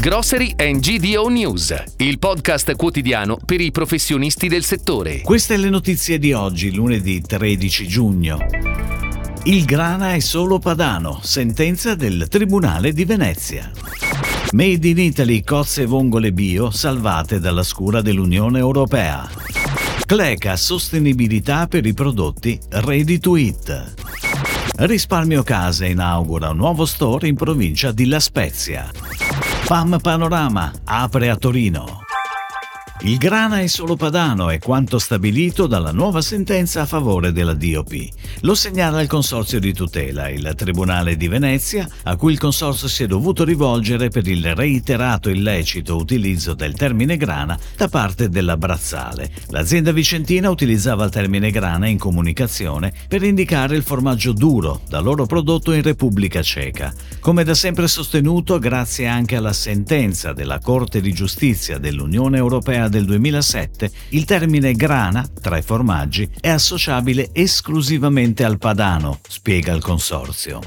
Grocery and GDO News, il podcast quotidiano per i professionisti del settore. Queste le notizie di oggi, lunedì 13 giugno. Il grana è solo padano, sentenza del Tribunale di Venezia. Made in Italy cozze e vongole bio salvate dalla scura dell'Unione Europea. Cleca sostenibilità per i prodotti Ready to Eat. Risparmio Casa inaugura un nuovo store in provincia di La Spezia. PAM Panorama apre a Torino. Il grana è solo padano è quanto stabilito dalla nuova sentenza a favore della DOP. Lo segnala il Consorzio di tutela, il Tribunale di Venezia, a cui il Consorzio si è dovuto rivolgere per il reiterato illecito utilizzo del termine grana da parte della Brazzale. L'azienda vicentina utilizzava il termine grana in comunicazione per indicare il formaggio duro da loro prodotto in Repubblica Ceca. Come da sempre sostenuto, grazie anche alla sentenza della Corte di Giustizia dell'Unione Europea del 2007, il termine grana, tra i formaggi, è associabile esclusivamente al padano, spiega il consorzio.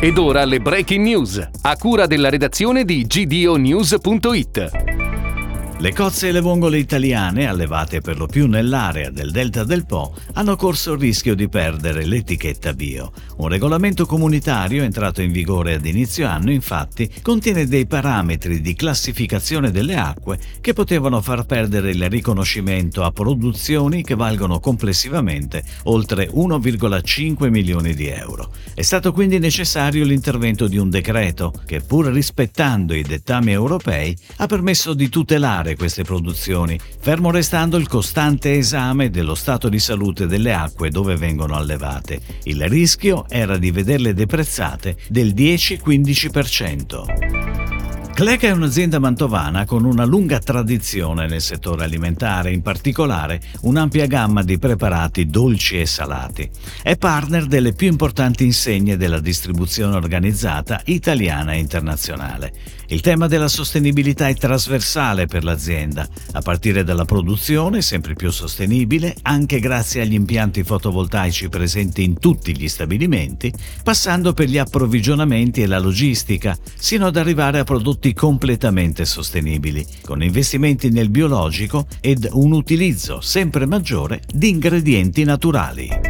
Ed ora le breaking news, a cura della redazione di gdonews.it. Le cozze e le vongole italiane, allevate per lo più nell'area del delta del Po, hanno corso il rischio di perdere l'etichetta bio. Un regolamento comunitario entrato in vigore ad inizio anno, infatti, contiene dei parametri di classificazione delle acque che potevano far perdere il riconoscimento a produzioni che valgono complessivamente oltre 1,5 milioni di euro. È stato quindi necessario l'intervento di un decreto che, pur rispettando i dettami europei, ha permesso di tutelare realizzare queste produzioni, fermo restando il costante esame dello stato di salute delle acque dove vengono allevate. Il rischio era di vederle deprezzate del 10-15%. Cleca è un'azienda mantovana con una lunga tradizione nel settore alimentare, in particolare un'ampia gamma di preparati dolci e salati. È partner delle più importanti insegne della distribuzione organizzata italiana e internazionale. Il tema della sostenibilità è trasversale per l'azienda, a partire dalla produzione, sempre più sostenibile, anche grazie agli impianti fotovoltaici presenti in tutti gli stabilimenti, passando per gli approvvigionamenti e la logistica, sino ad arrivare a prodotti prodotti completamente sostenibili, con investimenti nel biologico ed un utilizzo sempre maggiore di ingredienti naturali.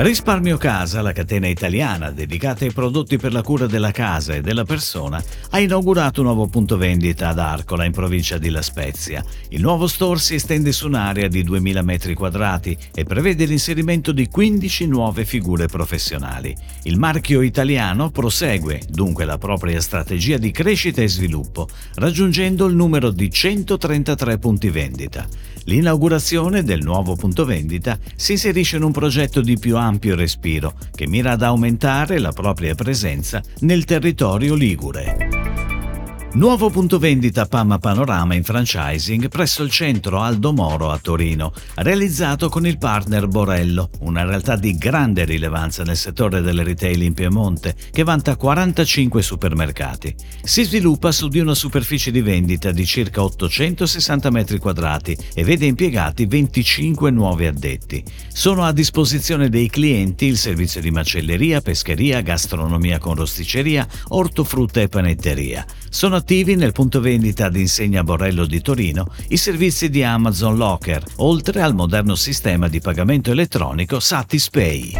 Risparmio Casa, la catena italiana dedicata ai prodotti per la cura della casa e della persona, ha inaugurato un nuovo punto vendita ad Arcola in provincia di La Spezia. Il nuovo store si estende su un'area di 2000 m2 e prevede l'inserimento di 15 nuove figure professionali. Il marchio italiano prosegue dunque la propria strategia di crescita e sviluppo, raggiungendo il numero di 133 punti vendita. L'inaugurazione del nuovo punto vendita si inserisce in un progetto di più ampio respiro che mira ad aumentare la propria presenza nel territorio ligure. Nuovo punto vendita Pama Panorama in franchising presso il centro Aldo Moro a Torino, realizzato con il partner Borello, una realtà di grande rilevanza nel settore del retail in Piemonte, che vanta 45 supermercati. Si sviluppa su di una superficie di vendita di circa 860 m2 e vede impiegati 25 nuovi addetti. Sono a disposizione dei clienti il servizio di macelleria, pescheria, gastronomia con rosticceria, ortofrutta e panetteria. Sono attivi nel punto vendita di insegna Borrello di Torino i servizi di Amazon Locker, oltre al moderno sistema di pagamento elettronico Satispay.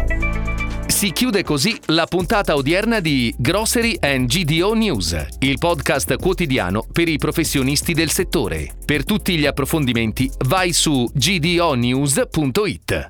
Si chiude così la puntata odierna di Grocery and GDO News, il podcast quotidiano per i professionisti del settore. Per tutti gli approfondimenti vai su gdonews.it.